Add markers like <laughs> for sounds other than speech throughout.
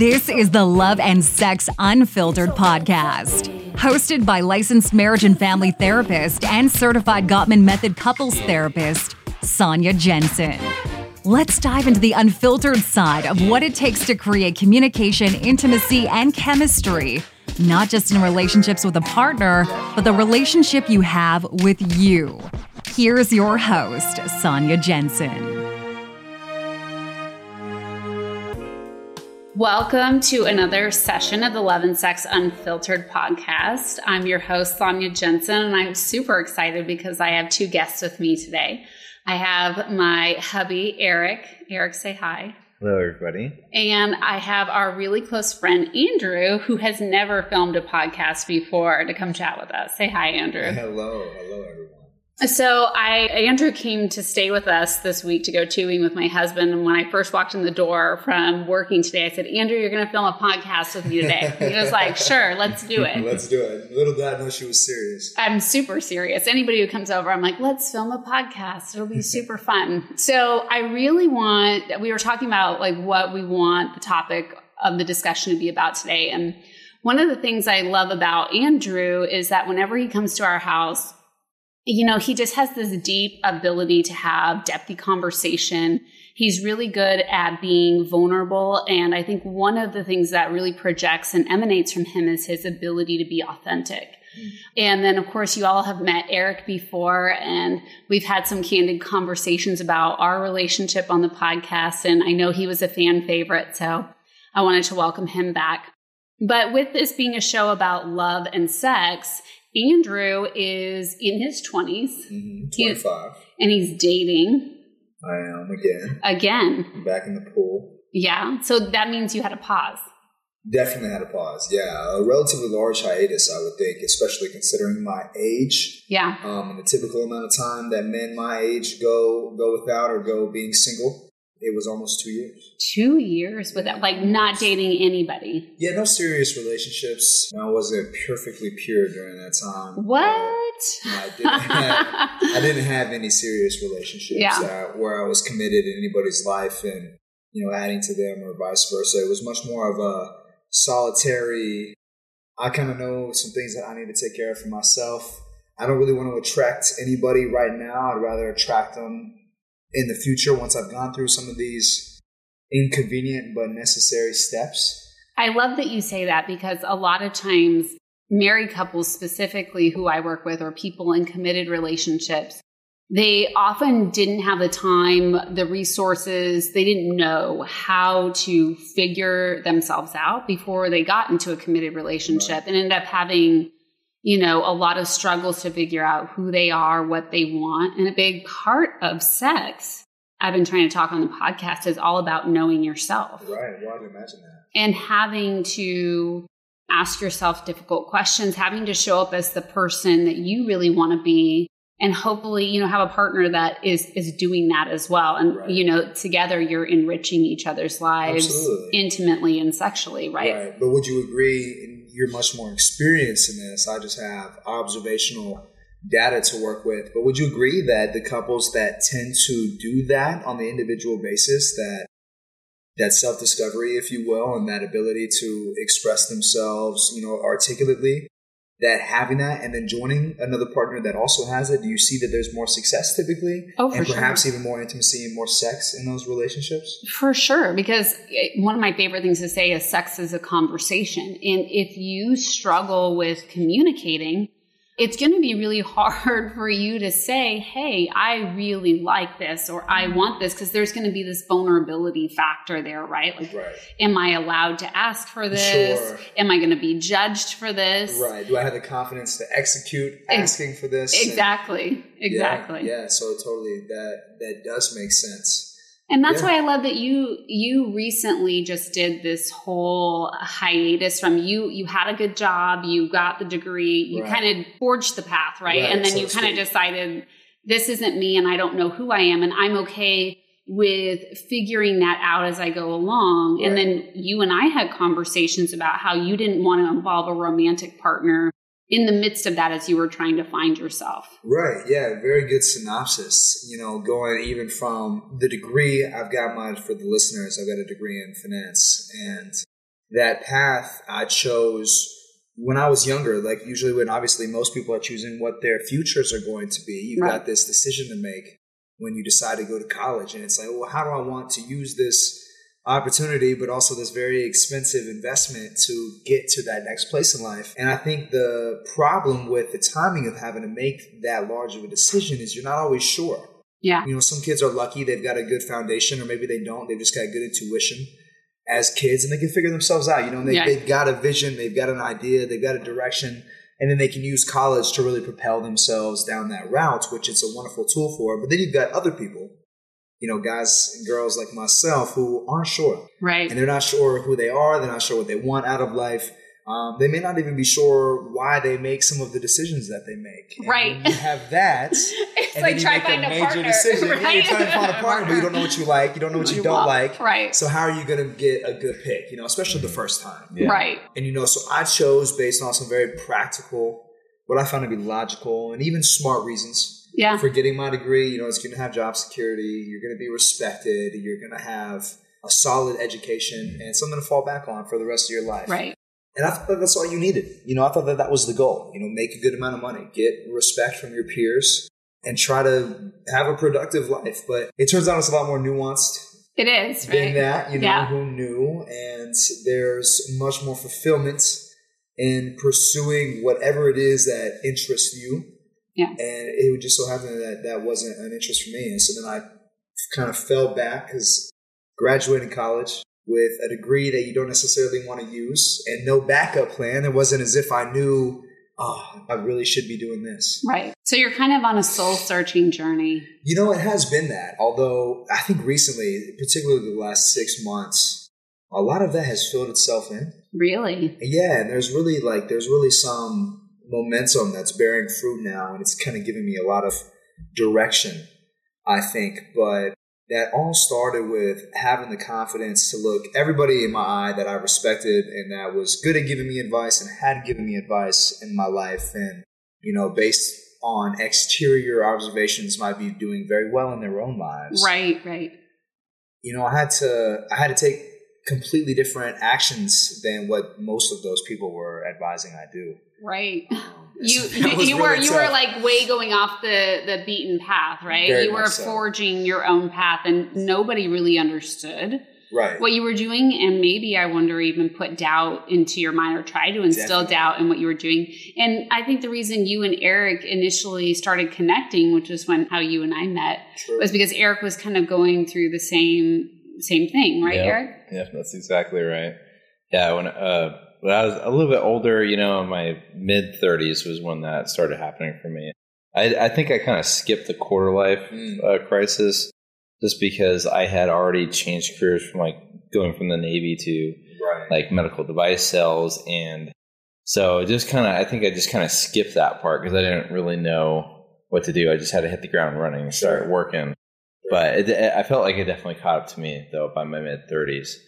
This is the Love and Sex Unfiltered podcast, hosted by licensed marriage and family therapist and certified Gottman Method couples therapist, Sonia Jensen. Let's dive into the unfiltered side of what it takes to create communication, intimacy, and chemistry, not just in relationships with a partner, but the relationship you have with you. Here's your host, Sonia Jensen. Welcome to another session of the Love and Sex Unfiltered podcast. I'm your host, Sonia Jensen, and I'm super excited because I have two guests with me today. I have my hubby, Eric. Eric, say hi. Hello, everybody. And I have our really close friend, Andrew, who has never filmed a podcast before to come chat with us. Say hi, Andrew. Hello, hello, everyone. So I Andrew came to stay with us this week to go tubing with my husband. And when I first walked in the door from working today, I said, Andrew, you're going to film a podcast with me today. <laughs> he was like, Sure, let's do it. let's do it. Little did I know she was serious. I'm super serious. Anybody who comes over, I'm like, let's film a podcast. It'll be <laughs> super fun. So I really want. We were talking about like what we want the topic of the discussion to be about today, and one of the things I love about Andrew is that whenever he comes to our house you know, he just has this deep ability to have depthy conversation. He's really good at being vulnerable. And I think one of the things that really projects and emanates from him is his ability to be authentic. Mm. And then, of course, you all have met Eric before, and we've had some candid conversations about our relationship on the podcast. And I know he was a fan favorite, so I wanted to welcome him back. But with this being a show about love and sex, Andrew is in his 20s. Mm-hmm, 25. and he's dating. I am again. Again. I'm back in the pool. Yeah. So that means you had a pause. Definitely had a pause. Yeah. A relatively large hiatus, I would think, especially considering my age. Yeah. Um, and the typical amount of time that men my age go go without or go being single. It was almost two years. Two years without, like, not dating anybody. Yeah, no serious relationships. I wasn't perfectly pure during that time. What? I, didn't have, I didn't have any serious relationships Yeah. uh, where I was committed in anybody's life and, you know, adding to them or vice versa. It was much more of a solitary, I kind of know some things that I need to take care of for myself. I don't really want to attract anybody right now. I'd rather attract them in the future once I've gone through some of these inconvenient but necessary steps. I love that you say that because a lot of times, married couples specifically who I work with or people in committed relationships, they often didn't have the time, the resources, they didn't know how to figure themselves out before they got into a committed relationship and ended up having, you know, a lot of struggles to figure out who they are, what they want. And a big part of sex, I've been trying to talk on the podcast, is all about knowing yourself Right. Well, I can imagine that. and having to ask yourself difficult questions, having to show up as the person that you really want to be and hopefully you know have a partner that is is doing that as well and Right. you know together you're enriching each other's lives Absolutely. intimately and sexually right, But would you agree? You're much more experienced in this. I just have observational data to work with. But would you agree that the couples that tend to do that on the individual basis, that that self discovery, if you will, and that ability to express themselves, you know, articulately, that having that and then joining another partner that also has it, do you see that there's more success typically? Oh, for and perhaps sure. even more intimacy and more sex in those relationships? For sure, because eh, one of my favorite things to say is sex is a conversation. And if you struggle with communicating, it's going to be really hard <laughs> for you to say, Hey, I really like this or I mm-hmm. want this because there's going to be this vulnerability factor there, right? Like, Right. am I allowed to ask for this? Sure. Am I going to be judged for this? Right. Do I have the confidence to execute Ex- asking for this? And- Exactly. Yeah, Exactly. Yeah, so totally that that does make sense. And that's Yeah. why I love that you you recently just did this whole hiatus from you you had a good job, you got the degree, you Right. kind of forged the path, right? Right, and then so you kind of decided this isn't me and I don't know who I am and I'm okay with figuring that out as I go along. And then you and I had conversations about how you didn't want to involve a romantic partner in the midst of that as you were trying to find yourself. Right. Yeah. Very good synopsis. You know, going even from the degree I've got mine for the listeners. I've got a degree in finance, and that path I chose when I was younger. Like usually, when obviously most people are choosing what their futures are going to be, you've Right. got this decision to make when you decide to go to college, and it's like, well, how do I want to use this opportunity, but also this very expensive investment to get to that next place in life? And I think the problem with the timing of having to make that large of a decision is you're not always sure. Yeah. You know, some kids are lucky; they've got a good foundation, or maybe they don't. They've just got good intuition as kids, and they can figure themselves out. You know, they, Yeah. they've got a vision, they've got an idea, they've got a direction, and then they can use college to really propel themselves down that route, which it's a wonderful tool for. But then you've got other people, you know, guys and girls like myself who aren't sure, Right. and they're not sure who they are, they're not sure what they want out of life. Um, they may not even be sure why they make some of the decisions that they make. And Right. when you have that. <laughs> it's and like then you try make to find a a, major partner. decision. Yeah, right? you're trying to find a <laughs> partner, but you don't know what you like. You don't know what you, You don't want. like. Right. So how are you going to get a good pick? You know, especially the first time. Yeah. Right. And you know, so I chose based on some very practical, what I found to be logical and even smart reasons Yeah. for getting my degree. You know, it's going to have job security. You're going to be respected. You're going to have a solid education and something to fall back on for the rest of your life. Right. And I thought that that's all you needed. You know, I thought that that was the goal. You know, make a good amount of money, get respect from your peers, and try to have a productive life. But it turns out it's a lot more nuanced It is. than Right. that. You know, Yeah. who knew? And there's much more fulfillment in pursuing whatever it is that interests you. Yeah. And it would just so happen that that wasn't an interest for me. And so then I kind of fell back because graduating college with a degree that you don't necessarily want to use and no backup plan. It wasn't as if I knew, oh, I really should be doing this. Right. So you're kind of on a soul searching journey. You know, it has been that. Although I think recently, particularly the last six months, a lot of that has filled itself in. Really? Yeah, and there's really like there's really some momentum that's bearing fruit now, and it's kind of giving me a lot of direction. I think, but that all started with having the confidence to look everybody in my eye that I respected and that was good at giving me advice and had given me advice in my life, and you know, based on exterior observations, might be doing very well in their own lives. Right. Right. You know, I had to I had to take completely different actions than what most of those people were advising I do. Right. Um, <laughs> You <laughs> you, you were really you were like way going off the the beaten path, right? Very you were so. forging your own path, and nobody really understood right. what you were doing, and maybe I wonder even put doubt into your mind or try to instill Definitely. doubt in what you were doing. And I think the reason you and Eric initially started connecting, which was when how you and I met, True. was because Eric was kind of going through the same same thing, right, Yeah. Eric? Yeah, that's exactly right. Yeah, when uh, when I was a little bit older, you know, in my mid thirties was when that started happening for me. I, I think I kind of skipped the quarter life Mm. uh, crisis just because I had already changed careers from like going from the Navy to right. like medical device sales, and so it just kind of I think I just kind of skipped that part because I didn't really know what to do. I just had to hit the ground running and start Sure. working. But it, I felt like it definitely caught up to me though by my mid thirties.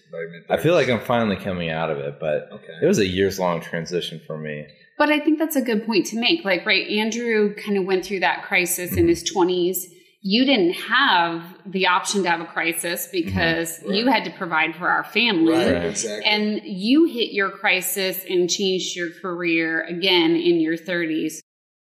I feel like I'm finally coming out of it, but okay. it was a years long transition for me. But I think that's a good point to make. Like, right, Andrew kind of went through that crisis in his 20s. You didn't have the option to have a crisis because Right. you had to provide for our family. Right, Right. exactly. And you hit your crisis and changed your career again in your 30s.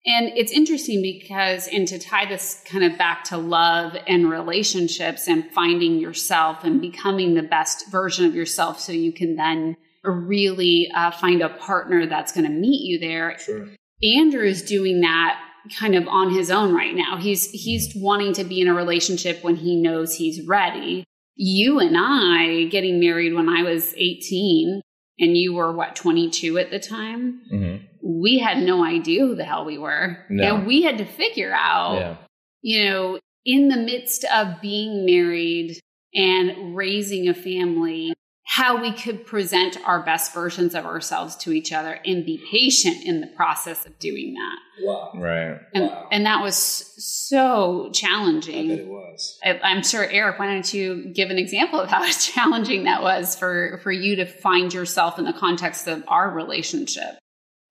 And it's interesting because, and to tie this kind of back to love and relationships and finding yourself and becoming the best version of yourself so you can then really uh, find a partner that's going to meet you there. sure. Andrew is doing that kind of on his own right now. He's he's wanting to be in a relationship when he knows he's ready. You and I getting married when I was 18 and you were what 22 at the time. Mm-hmm. We had no idea who the hell we were. No. And we had to figure out, Yeah, you know, in the midst of being married and raising a family, how we could present our best versions of ourselves to each other and be patient in the process of doing that. Wow. right. And, Wow. and that was so challenging. I bet challenging. it was. I, I'm sure, Eric, why don't you give an example of how <laughs> challenging that was for, for you to find yourself in the context of our relationship?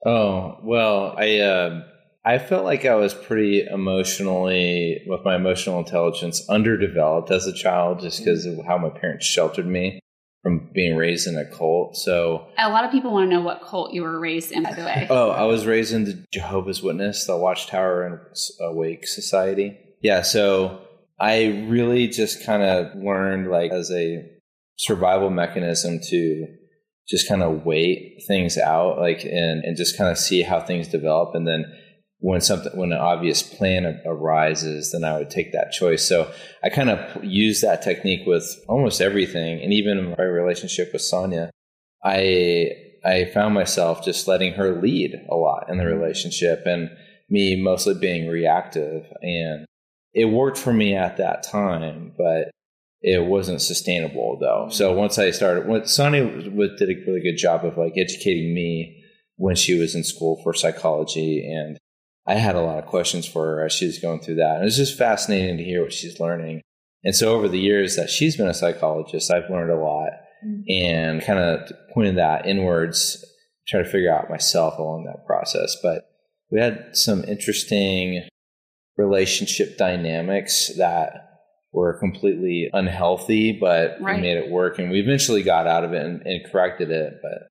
Oh well, I uh, I felt like I was pretty emotionally, with my emotional intelligence, underdeveloped as a child, just because of how my parents sheltered me. From being raised in a cult. So a lot of people want to know what cult you were raised in, by the way. <laughs> oh, I was raised in the Jehovah's Witness, the Watchtower and Awake uh, Society. Yeah, so I really just kind of learned like as a survival mechanism to just kind of wait things out like and and just kind of see how things develop and then when something when an obvious plan arises then i would take that choice. So i kind of use that technique with almost everything and even in my relationship with sonia i i found myself just letting her lead a lot in the mm-hmm. relationship and me mostly being reactive. And it worked for me at that time but it wasn't sustainable though. So once i started when sonia did a really good job of like educating me when she was in school for psychology and I had a lot of questions for her as she was going through that. And it's just fascinating to hear what she's learning. And so over the years that she's been a psychologist, I've learned a lot mm-hmm. and kind of pointed that inwards, try to figure out myself along that process. But we had some interesting relationship dynamics that were completely unhealthy, but right. we made it work and we eventually got out of it and, and corrected it. But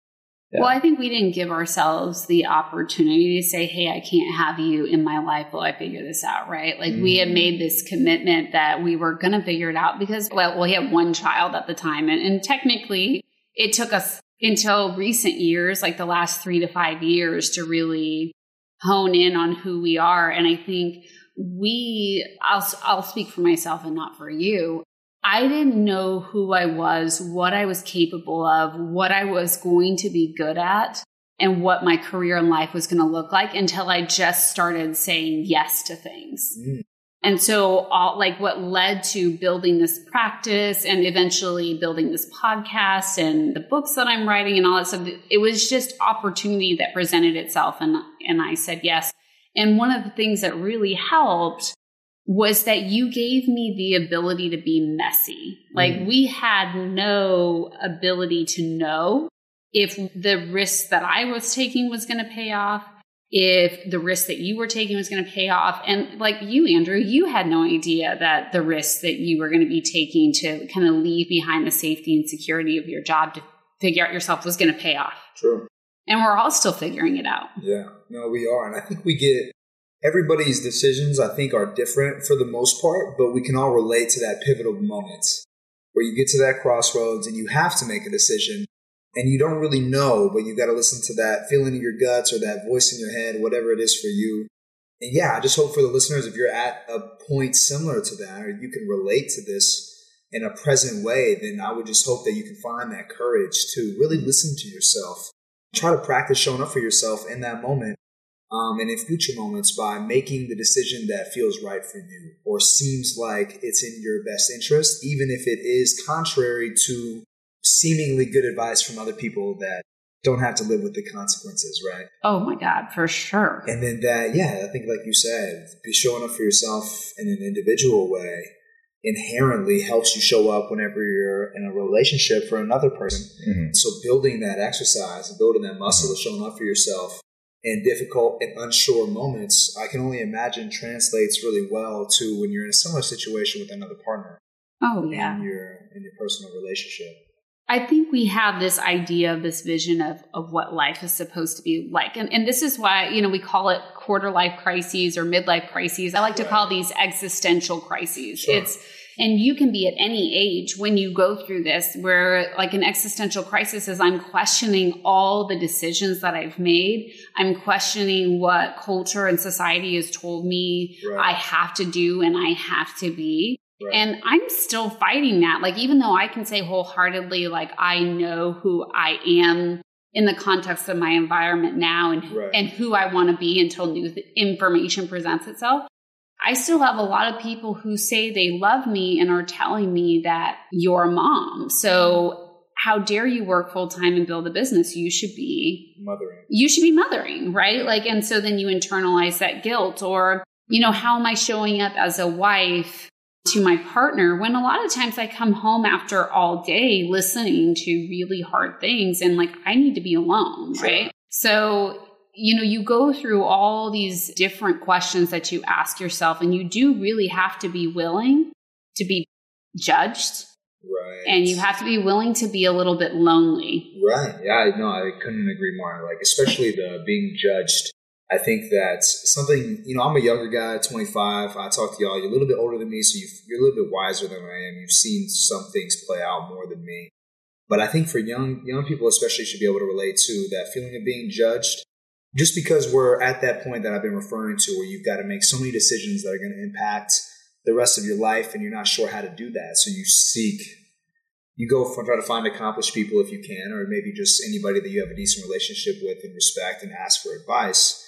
yeah. Well, I think we didn't give ourselves the opportunity to say, hey, I can't have you in my life while I figure this out, right? Like mm-hmm. we had made this commitment that we were going to figure it out because, well, we had one child at the time. And, and technically, it took us until recent years, like the last three to five years, to really hone in on who we are. And I think we, I'll, I'll speak for myself and not for you. I didn't know who I was, what I was capable of, what I was going to be good at, and what my career in life was going to look like until I just started saying yes to things. Mm. And so, all, like, what led to building this practice and eventually building this podcast and the books that I'm writing and all that stuff, it was just opportunity that presented itself. And, and I said yes. And one of the things that really helped was that you gave me the ability to be messy. Like mm. we had no ability to know if the risk that I was taking was going to pay off, if the risk that you were taking was going to pay off. And like you, Andrew, you had no idea that the risk that you were going to be taking to kind of leave behind the safety and security of your job to figure out yourself was going to pay off. True. And we're all still figuring it out. Yeah, no, we are. And I think we get everybody's decisions, I think, are different for the most part, but we can all relate to that pivotal moment where you get to that crossroads and you have to make a decision and you don't really know, but you got to listen to that feeling in your guts or that voice in your head, whatever it is for you. And yeah, I just hope for the listeners, if you're at a point similar to that, or you can relate to this in a present way, then I would just hope that you can find that courage to really listen to yourself. Try to practice showing up for yourself in that moment um, and in future moments by making the decision that feels right for you or seems like it's in your best interest, even if it is contrary to seemingly good advice from other people that don't have to live with the consequences, right? Oh my God, for sure. And then that, yeah, I think, like you said, be showing up for yourself in an individual way inherently helps you show up whenever you're in a relationship for another person. Mm-hmm. So building that exercise and building that muscle mm-hmm. of showing up for yourself in difficult and unsure moments, I can only imagine translates really well to when you're in a similar situation with another partner. Oh yeah, in your in your personal relationship. I think we have this idea of this vision of of what life is supposed to be like, and and this is why you know we call it quarter life crises or midlife crises. I like to call these existential crises. Sure. It's and you can be at any age when you go through this, where like an existential crisis is I'm questioning all the decisions that I've made. I'm questioning what culture and society has told me right. I have to do and I have to be. Right. And I'm still fighting that. Like, even though I can say wholeheartedly, like, I know who I am in the context of my environment now and, right. and who I want to be until new information presents itself. I still have a lot of people who say they love me and are telling me that you're a mom. So how dare you work full time and build a business? You should be mothering. You should be mothering, right? Like, and so then you internalize that guilt or, you know, how am I showing up as a wife to my partner when a lot of times I come home after all day listening to really hard things and like I need to be alone, sure. right? So you know, you go through all these different questions that you ask yourself, and you do really have to be willing to be judged Right. And you have to be willing to be a little bit lonely. Right. Yeah, no, I couldn't agree more. Like, especially the being judged. I think that's something, you know, I'm a younger guy, 25. I talk to y'all. You're a little bit older than me, so you are a little bit wiser than I am. You've seen some things play out more than me. But I think for young young people especially should be able to relate to that feeling of being judged. Just because we're at that point that I've been referring to where you've got to make so many decisions that are going to impact the rest of your life and you're not sure how to do that. So you seek you go for try to find accomplished people if you can, or maybe just anybody that you have a decent relationship with and respect and ask for advice.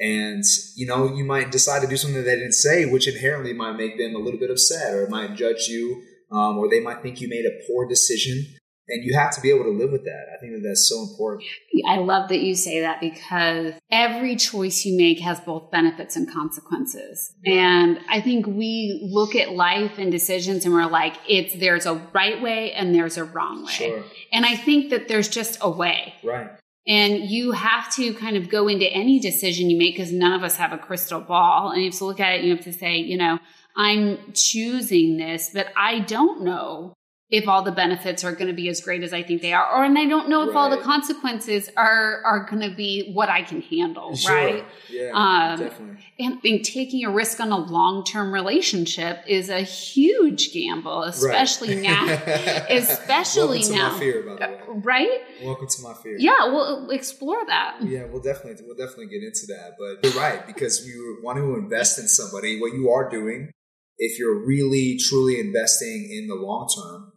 And you know, you might decide to do something that they didn't say, which inherently might make them a little bit upset, or might judge you, um, or they might think you made a poor decision and you have to be able to live with that. I think that that's so important. I love that you say that because every choice you make has both benefits and consequences. And I think we look at life and decisions and we're like, it's there's a right way and there's a wrong way. Sure. And I think that there's just a way. Right. And you have to kind of go into any decision you make because none of us have a crystal ball. And you have to look at it and you have to say, you know, I'm choosing this, but I don't know if all the benefits are going to be as great as I think they are, or and I don't know if right. all the consequences are are going to be what I can handle, sure. right? Yeah, um, definitely. And I think taking a risk on a long term relationship is a huge gamble, especially right. <laughs> now. especially Welcome now, to my fear, way. right? Welcome to my fear. Yeah, we'll explore that. Yeah, we'll definitely we'll definitely get into that. But you're right because you want to invest in somebody. What you are doing, if you're really truly investing in the long term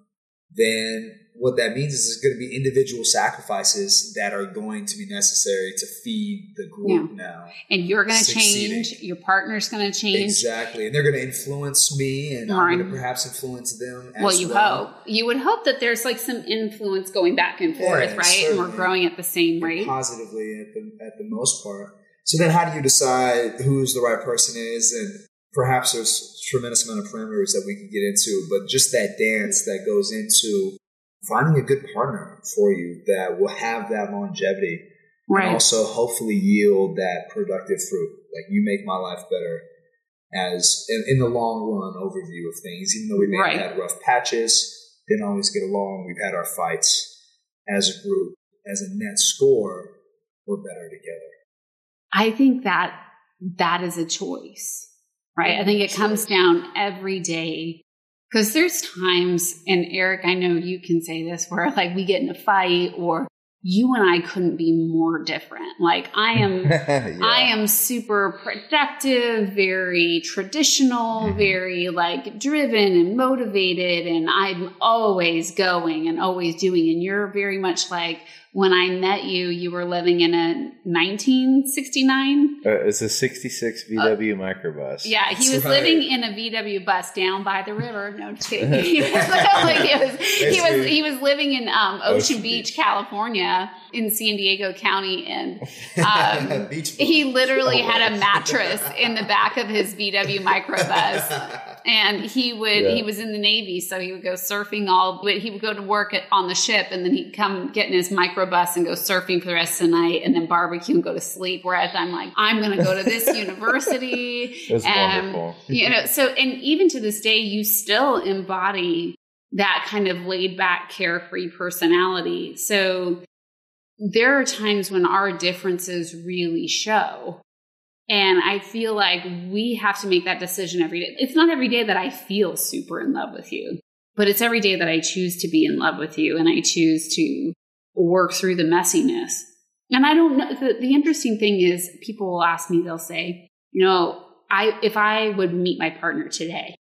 then what that means is there's going to be individual sacrifices that are going to be necessary to feed the group yeah. now. And you're going to change. Your partner's going to change. Exactly. And they're going to influence me and. I'm going to perhaps influence them well, you well. hope. You would hope that there's like some influence going back and forth, yeah, right? Certainly. And we're growing at the same rate. Positively at the, at the most part. So then how do you decide who's the right person is and perhaps there's a tremendous amount of parameters that we can get into, but just that dance that goes into finding a good partner for you that will have that longevity right. and also hopefully yield that productive fruit. Like you make my life better as in, in the long run overview of things, even though we may right. have had rough patches, didn't always get along, we've had our fights as a group, as a net score, we're better together. I think that that is a choice right? I think it comes down every day because there's times, and Eric, I know you can say this, where like we get in a fight or you and I couldn't be more different. Like I am, <laughs> yeah. I am super productive, very traditional, mm-hmm. very like driven and motivated, and I'm always going and always doing. And you're very much like, when I met you, you were living in a 1969. Uh, it's a 66 VW uh, microbus. Yeah, he That's was right. living in a VW bus down by the river. No, just <laughs> kidding. <laughs> he, was, <laughs> like, he, was, he was he was living in um, Ocean, Ocean Beach, Beach, California, in San Diego County, and um, he literally had a mattress in the back of his VW microbus. And he would yeah. he was in the Navy, so he would go surfing all. But he would go to work at, on the ship, and then he'd come get in his microbus and go surfing for the rest of the night, and then barbecue and go to sleep. Whereas I'm like, I'm going to go to this <laughs> university. And, wonderful. you know, <laughs> so and even to this day, you still embody that kind of laid back, carefree personality. So there are times when our differences really show. And I feel like we have to make that decision every day. It's not every day that I feel super in love with you, but it's every day that I choose to be in love with you and I choose to work through the messiness. And I don't know. The, the interesting thing is, people will ask me, they'll say, you know, I if I would meet my partner today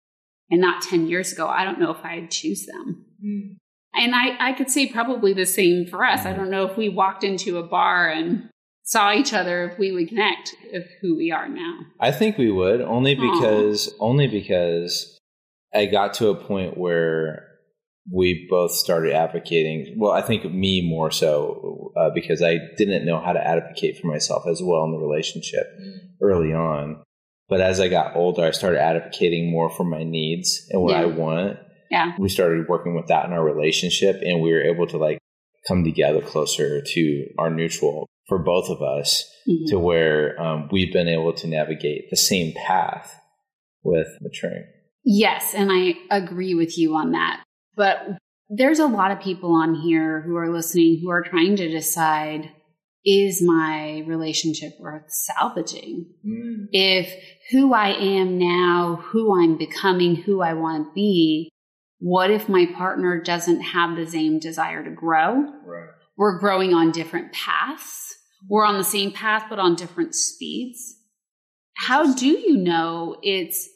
and not 10 years ago, I don't know if I'd choose them. Mm. And I, I could say probably the same for us. I don't know if we walked into a bar and saw each other if we would connect of who we are now. I think we would only because Aww. only because I got to a point where we both started advocating. Well, I think me more so uh, because I didn't know how to advocate for myself as well in the relationship mm. early on. But as I got older, I started advocating more for my needs and what yeah. I want yeah. We started working with that in our relationship and we were able to like come together closer to our neutral for both of us mm-hmm. to where um, we've been able to navigate the same path with maturing. Yes. And I agree with you on that. But there's a lot of people on here who are listening who are trying to decide is my relationship worth salvaging? Mm. If who I am now, who I'm becoming, who I want to be, what if my partner doesn't have the same desire to grow? Right. We're growing on different paths. We're on the same path, but on different speeds. How do you know it's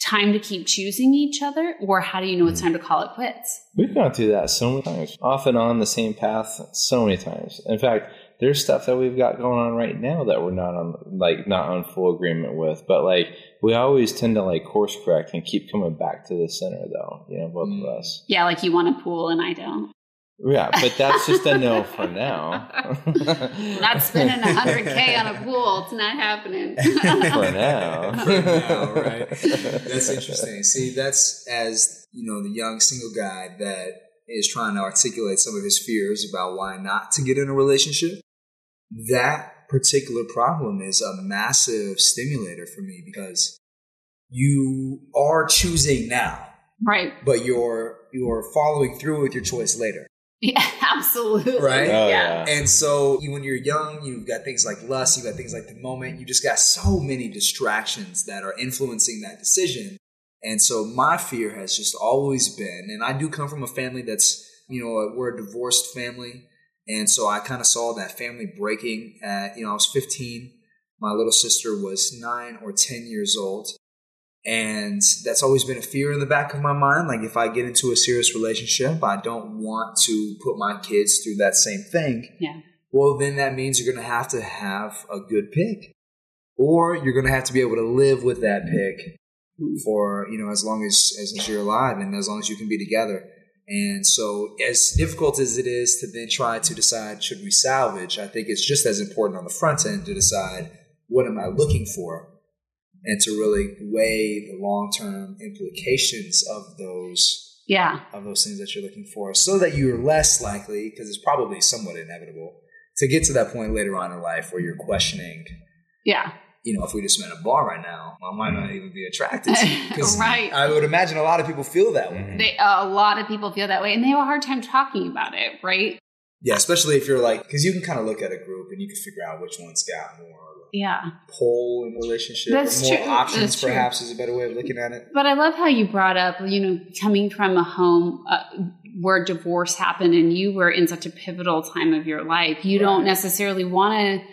time to keep choosing each other, or how do you know it's time to call it quits? We've gone through that so many times, off and on the same path so many times. In fact, there's stuff that we've got going on right now that we're not on like not on full agreement with. But like we always tend to like course correct and keep coming back to the center though, you know, both Mm. of us. Yeah, like you want a pool and I don't. Yeah, but that's just a no for now. <laughs> Not spending a hundred K on a pool. It's not happening. <laughs> for now. For now, right? That's interesting. See, that's as you know, the young single guy that is trying to articulate some of his fears about why not to get in a relationship. That particular problem is a massive stimulator for me because you are choosing now, right. but you're you're following through with your choice later. <laughs> Yeah, absolutely. Right? Oh, yeah. yeah. And so you- when you're young, you've got things like lust, you've got things like the moment, you just got so many distractions that are influencing that decision. And so my fear has just always been, and I do come from a family that's, you know, we're a divorced family. And so I kind of saw that family breaking at, you know, I was 15. My little sister was nine or 10 years old. And that's always been a fear in the back of my mind. Like, if I get into a serious relationship, I don't want to put my kids through that same thing. Yeah. Well, then that means you're going to have to have a good pick, or you're going to have to be able to live with that pick mm-hmm. for you know as long as as as you're alive and as long as you can be together. And so, as difficult as it is to then try to decide should we salvage, I think it's just as important on the front end to decide what am I looking for, and to really weigh the long term implications of those Yeah. of those things that you're looking for so that you're less likely because it's probably somewhat inevitable to get to that point later on in life where you're questioning Yeah. you know if we just met a bar right now i might not even be attracted to you <laughs> 'Cause Right. i would imagine a lot of people feel that way They, a lot of people feel that way and they have a hard time talking about it, right? yeah especially if you're like because you can kind of look at a group and you can figure out which one's got more Yeah. pull in relationship That's or more true. options That's true. perhaps is a better way of looking at it But I love how you brought up, you know, coming from a home uh, where divorce happened and you were in such a pivotal time of your life. You don't necessarily want to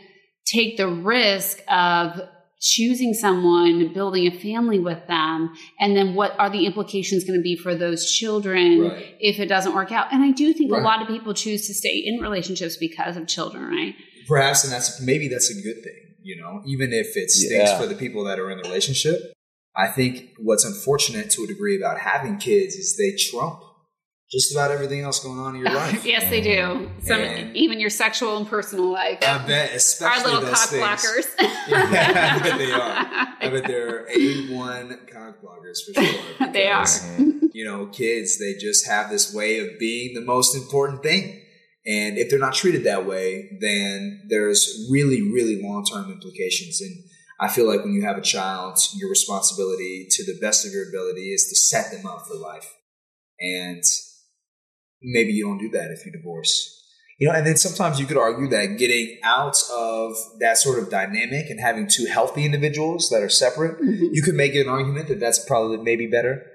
take the risk of choosing someone, building a family with them, and then what are the implications going to be for those children Right. if it doesn't work out? And I do think Right. a lot of people choose to stay in relationships because of children, right? perhaps and that's maybe that's a good thing you know even if it stinks Yeah. for the people that are in the relationship i think what's unfortunate to a degree about having kids is they trump just about everything else going on in your <laughs> life yes, they do. Some, And- even your sexual and personal life. i bet especially Our little those cock things blockers. <laughs> yeah, I bet they are. <laughs> I bet they're A1 cock bloggers for sure. They are. You know, kids, they just have this way of being the most important thing. And if they're not treated that way, then there's really, really long term implications. And I feel like when you have a child, your responsibility to the best of your ability is to set them up for life. And maybe you don't do that if you divorce. You know, and then sometimes you could argue that getting out of that sort of dynamic and having two healthy individuals that are separate, Mhm. you could make an argument that that's probably maybe better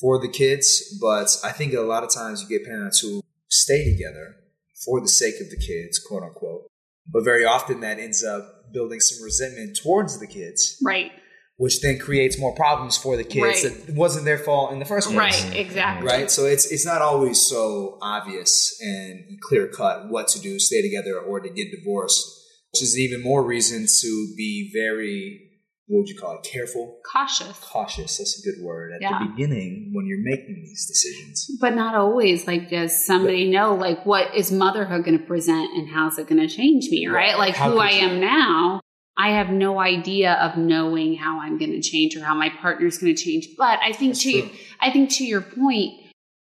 for the kids. But I think a lot of times you get parents who stay together for the sake of the kids, quote unquote. But very often that ends up building some resentment towards the kids, Right, which then creates more problems for the kids Right. that wasn't their fault in the first place right, exactly. right? So it's it's not always so obvious and clear cut what to do, stay together or to get divorced, which is even more reason to be very what would you call it? Careful, Cautious, cautious. That's a good word at Yeah. the beginning when you're making these decisions. but not always. Like, does somebody know, like, what is motherhood going to present and how's it going to change me, right? Right. Like, How who I you- am now, I have no idea of knowing how I'm going to change or how my partner's going to change. But I think That's to true. I think to your point,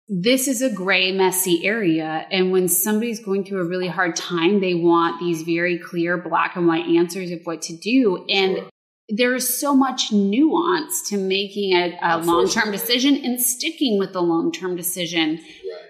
this is a gray, messy area. And when somebody's going through a really hard time, they want these very clear black and white answers of what to do. And Sure. There is so much nuance to making a, a long term decision and sticking with the long term decision. Right.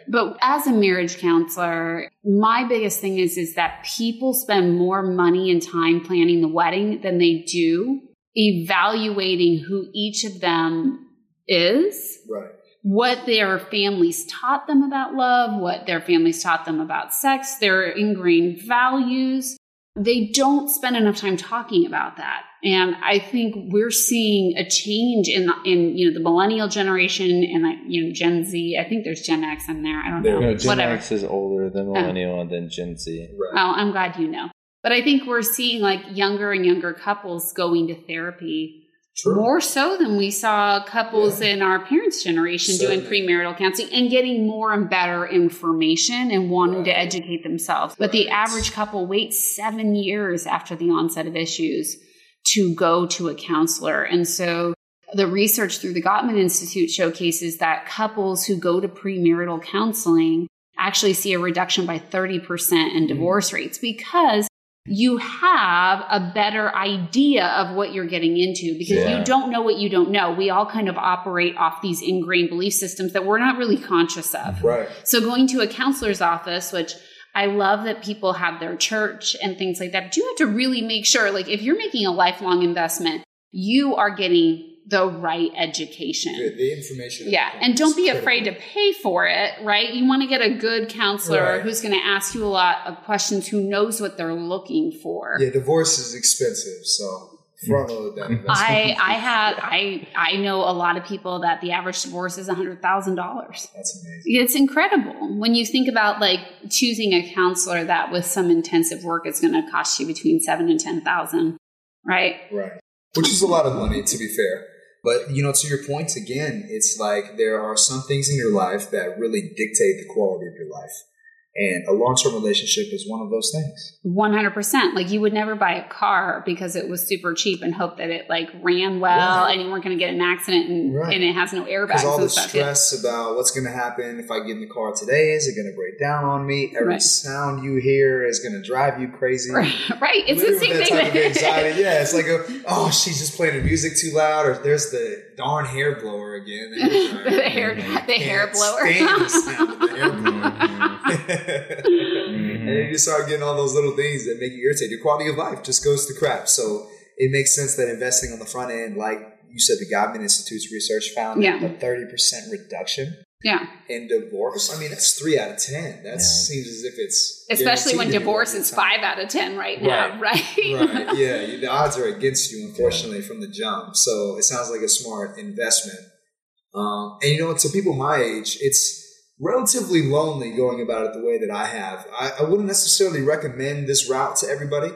But as a marriage counselor, my biggest thing is is that people spend more money and time planning the wedding than they do evaluating who each of them is. Right. What their families taught them about love, what their families taught them about sex, their ingrained values. They don't spend enough time talking about that. And I think we're seeing a change in in you know the millennial generation and like you know Gen Z. I think there's Gen X in there. I don't know. No, Gen Whatever. X is older than oh. millennial and then Gen Z. Right. Oh, I'm glad you know. But I think we're seeing like younger and younger couples going to therapy True. more so than we saw couples Yeah. in our parents' generation doing premarital counseling and getting more and better information and wanting to educate themselves. But the average couple waits seven years after the onset of issues to go to a counselor. And so the research through the Gottman Institute showcases that couples who go to premarital counseling actually see a reduction by 30% in mm-hmm. divorce rates because you have a better idea of what you're getting into because Yeah. you don't know what you don't know. We all kind of operate off these ingrained belief systems that we're not really conscious of. Right. So going to a counselor's office, which I love that people have their church and things like that, but you have to really make sure, like if you're making a lifelong investment, you are getting the right education. The, the information. Yeah, and don't be is afraid to pay for it, right? You want to get a good counselor Right. who's going to ask you a lot of questions, who knows what they're looking for. Yeah, divorce is expensive, so front load that investment. I I <laughs> had I I know a lot of people that the average divorce is a hundred thousand dollars. That's amazing. It's incredible when you think about like choosing a counselor that with some intensive work is going to cost you between seven and ten thousand, right? Right. Which is a lot of money, to be fair. But, you know, to your point, again, it's like there are some things in your life that really dictate the quality of your life. And a long term relationship is one of those things. One hundred percent. Like you would never buy a car because it was super cheap and hope that it like ran well Right. and you weren't going to get an accident and, Right. and it has no airbags Because all the and stuff. stress about what's going to happen if I get in the car today, is it going to break down on me? Every Right. sound you hear is going to drive you crazy. Right, <laughs> right. It's Living the same with that thing. type of <laughs> anxiety. Yeah, it's like a oh, she's just playing the music too loud, or there's the darn hair blower again. <laughs> the hair, oh the hair blower. stand the sound of the hair blower. Mhm. and then you start getting all those little things that make you irritate. Your quality of life just goes to crap. So it makes sense that investing on the front end, like you said, the Gottman Institute's research found Yeah. a thirty percent reduction yeah, in divorce. I mean, that's three out of ten. That Yeah. seems as if it's especially when guaranteed to be divorce is five out of ten right now, right? <laughs> right. <laughs> Yeah, the odds are against you, unfortunately, from the jump. So it sounds like a smart investment. Um, and you know, to people my age, it's relatively lonely going about it the way that I have. I, I wouldn't necessarily recommend this route to everybody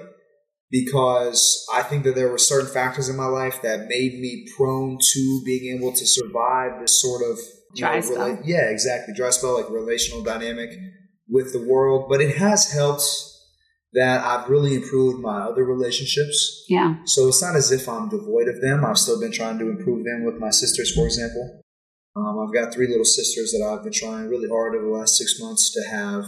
because I think that there were certain factors in my life that made me prone to being able to survive this sort of Dry know, spell. rela- yeah, exactly. Dry spell, like relational dynamic with the world. But it has helped that I've really improved my other relationships. Yeah, So it's not as if I'm devoid of them. I've still been trying to improve them with my sisters, for example. Um, I've got three little sisters that I've been trying really hard over the last six months to have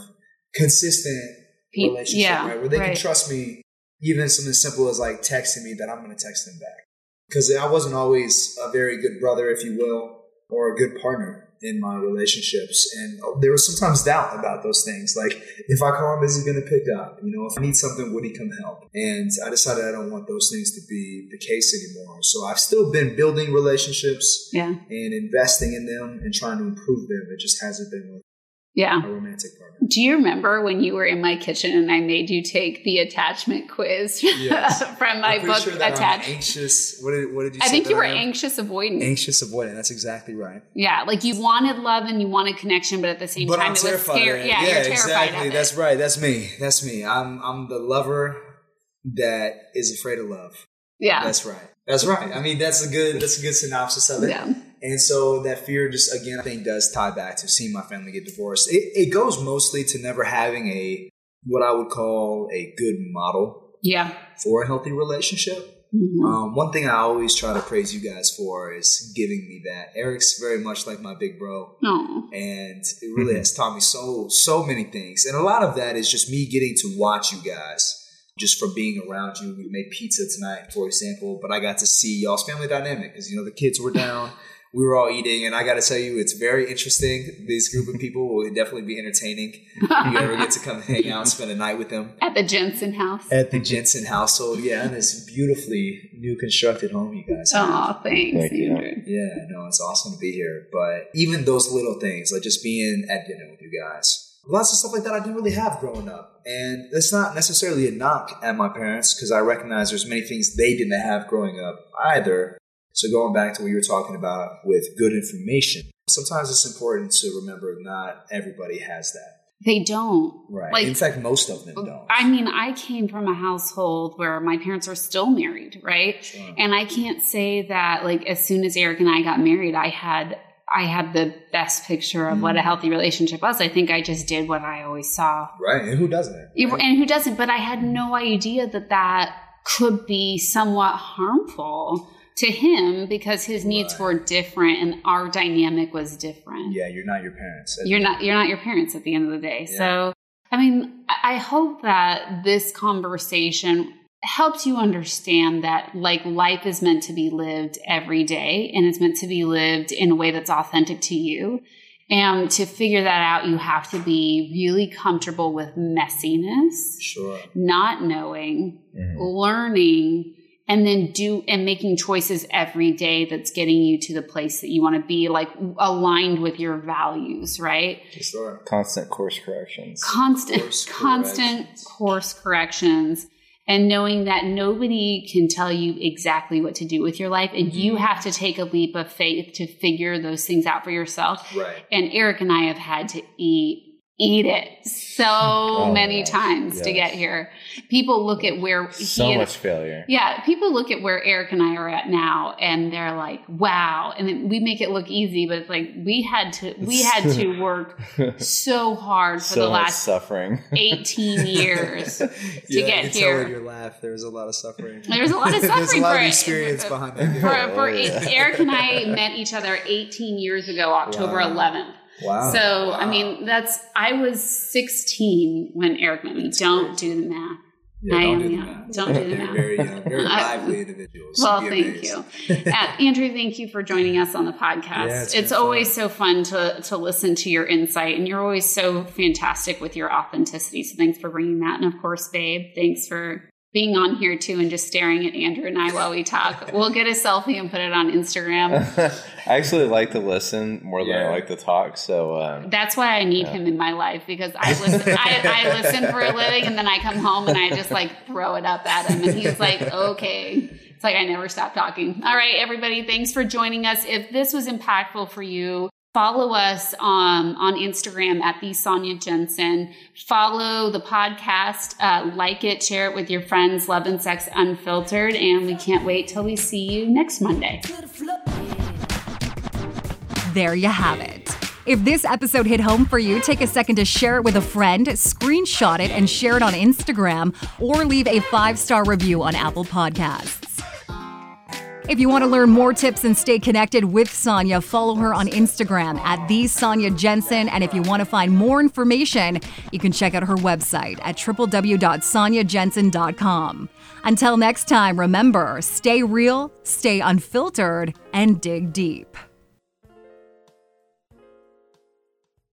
consistent relationship, yeah, right? Where they right. can trust me, even something as simple as like texting me that I'm going to text them back. Because I wasn't always a very good brother, if you will, or a good partner in my relationships. And there was sometimes doubt about those things. Like, if I call him, is he going to pick up? You know, if I need something, would he come help? And I decided I don't want those things to be the case anymore. So I've still been building relationships yeah, and investing in them and trying to improve them. It just hasn't been with yeah. a romantic partner. Do you remember when you were in my kitchen and I made you take the attachment quiz <laughs> Yes. from my book sure that I'm anxious. What did, what did you say? I think you were I anxious avoidant. Anxious avoidant. That's exactly right. Yeah, like you wanted love and you wanted connection, but at the same But time I'm it was scary. of it. Yeah, terrified exactly. of it. That's right. That's me. That's me. I'm I'm the lover that is afraid of love. yeah, That's right. That's right. I mean, that's a good that's a good synopsis of it. yeah, And so that fear just again I think does tie back to seeing my family get divorced. It, it goes mostly to never having a what I would call a good model yeah. for a healthy relationship. Mhm. Um, one thing I always try to praise you guys for is giving me that. Eric's very much like my big bro, Aw. and it really has taught me so so many things. And a lot of that is just me getting to watch you guys just from being around you. We made pizza tonight, for example, but I got to see y'all's family dynamic because you know the kids were down. We were all eating, and I got to tell you, it's very interesting. This group of people will definitely be entertaining. If you ever get to come hang out and spend a night with them At the Jensen house. at the Jensen household, yeah, and this beautifully new constructed home you guys have. Oh, thanks, Thank you. Yeah, no, it's awesome to be here. But even those little things, like just being at dinner with you guys, lots of stuff like that I didn't really have growing up. And it's not necessarily a knock at my parents because I recognize there's many things they didn't have growing up either. So going back to what you were talking about with good information, sometimes it's important to remember not everybody has that. They don't. Right. Like- In fact, most of them don't. I mean, I came from a household where my parents are still married, right? Sure. And I can't say that like as soon as Eric and I got married, I had I had the best picture of Mm. what a healthy relationship was. I think I just did what I always saw. Right. And who doesn't? Right? And who doesn't? But I had no idea that that could be somewhat harmful to him because his needs were different and our dynamic was different. Yeah, you're not your parents. You're not you're not your parents at the end of the day. Yeah. So I mean, I hope that this conversation helps you understand that like life is meant to be lived every day and it's meant to be lived in a way that's authentic to you. And to figure that out, you have to be really comfortable with messiness, Sure. not knowing, Mhm. learning, and then do and making choices every day that's getting you to the place that you want to be, like aligned with your values, right? Sure. Constant course corrections. constant Course constant corrections. course corrections and knowing that nobody can tell you exactly what to do with your life and you Mm-hmm. have to take a leap of faith to figure those things out for yourself Right. and eric and i have had to eat eat it so oh, many gosh, times to get here people look at where he So and- much failure. yeah, people look at where Eric and I are at now and they're like, wow. And then we make it look easy, but it's like we had to we <laughs> had to work so hard for so the last suffering. 18 <laughs> years to yeah, get here. Tell your laugh, there's a lot of suffering. There's a lot of suffering <laughs> there's a lot for of it. experience behind that. For, for Oh, yeah. Eric and I met each other 18 years ago, October Wow. 11th. Wow. So, I mean, that's, I was 16 when Eric met me. That's Don't do the math. yeah, I don't am do young. math. Don't do the math. Very young, very <laughs> lively individuals. Well, thank you. <laughs> Uh, Andrew, thank you for joining us on the podcast. Yeah, it's it's always so fun to, to listen to your insight, and you're always so fantastic with your authenticity. So thanks for bringing that. And of course, babe, thanks for being on here too and just staring at Andrew and I while we talk. we'll get a selfie and put it on Instagram. <laughs> I actually like to listen more than I like to talk. So um, That's why I need him in my life because I listen. I, I listen for a living, and then I come home and I just like throw it up at him, and he's like, "Okay." It's like I never stop talking. All right, everybody, thanks for joining us. If this was impactful for you, follow us um, on Instagram at the Sonia Jensen. Follow the podcast, uh, like it, share it with your friends. Love and Sex Unfiltered, and we can't wait till we see you next Monday. There you have it. If this episode hit home for you, take a second to share it with a friend, screenshot it, and share it on Instagram, or leave a five star review on Apple Podcasts. If you want to learn more tips and stay connected with Sonia, follow her on Instagram at the Sonia Jensen. And if you want to find more information, you can check out her website at www.soniajensen.com. Until next time, remember stay real, stay unfiltered, and dig deep.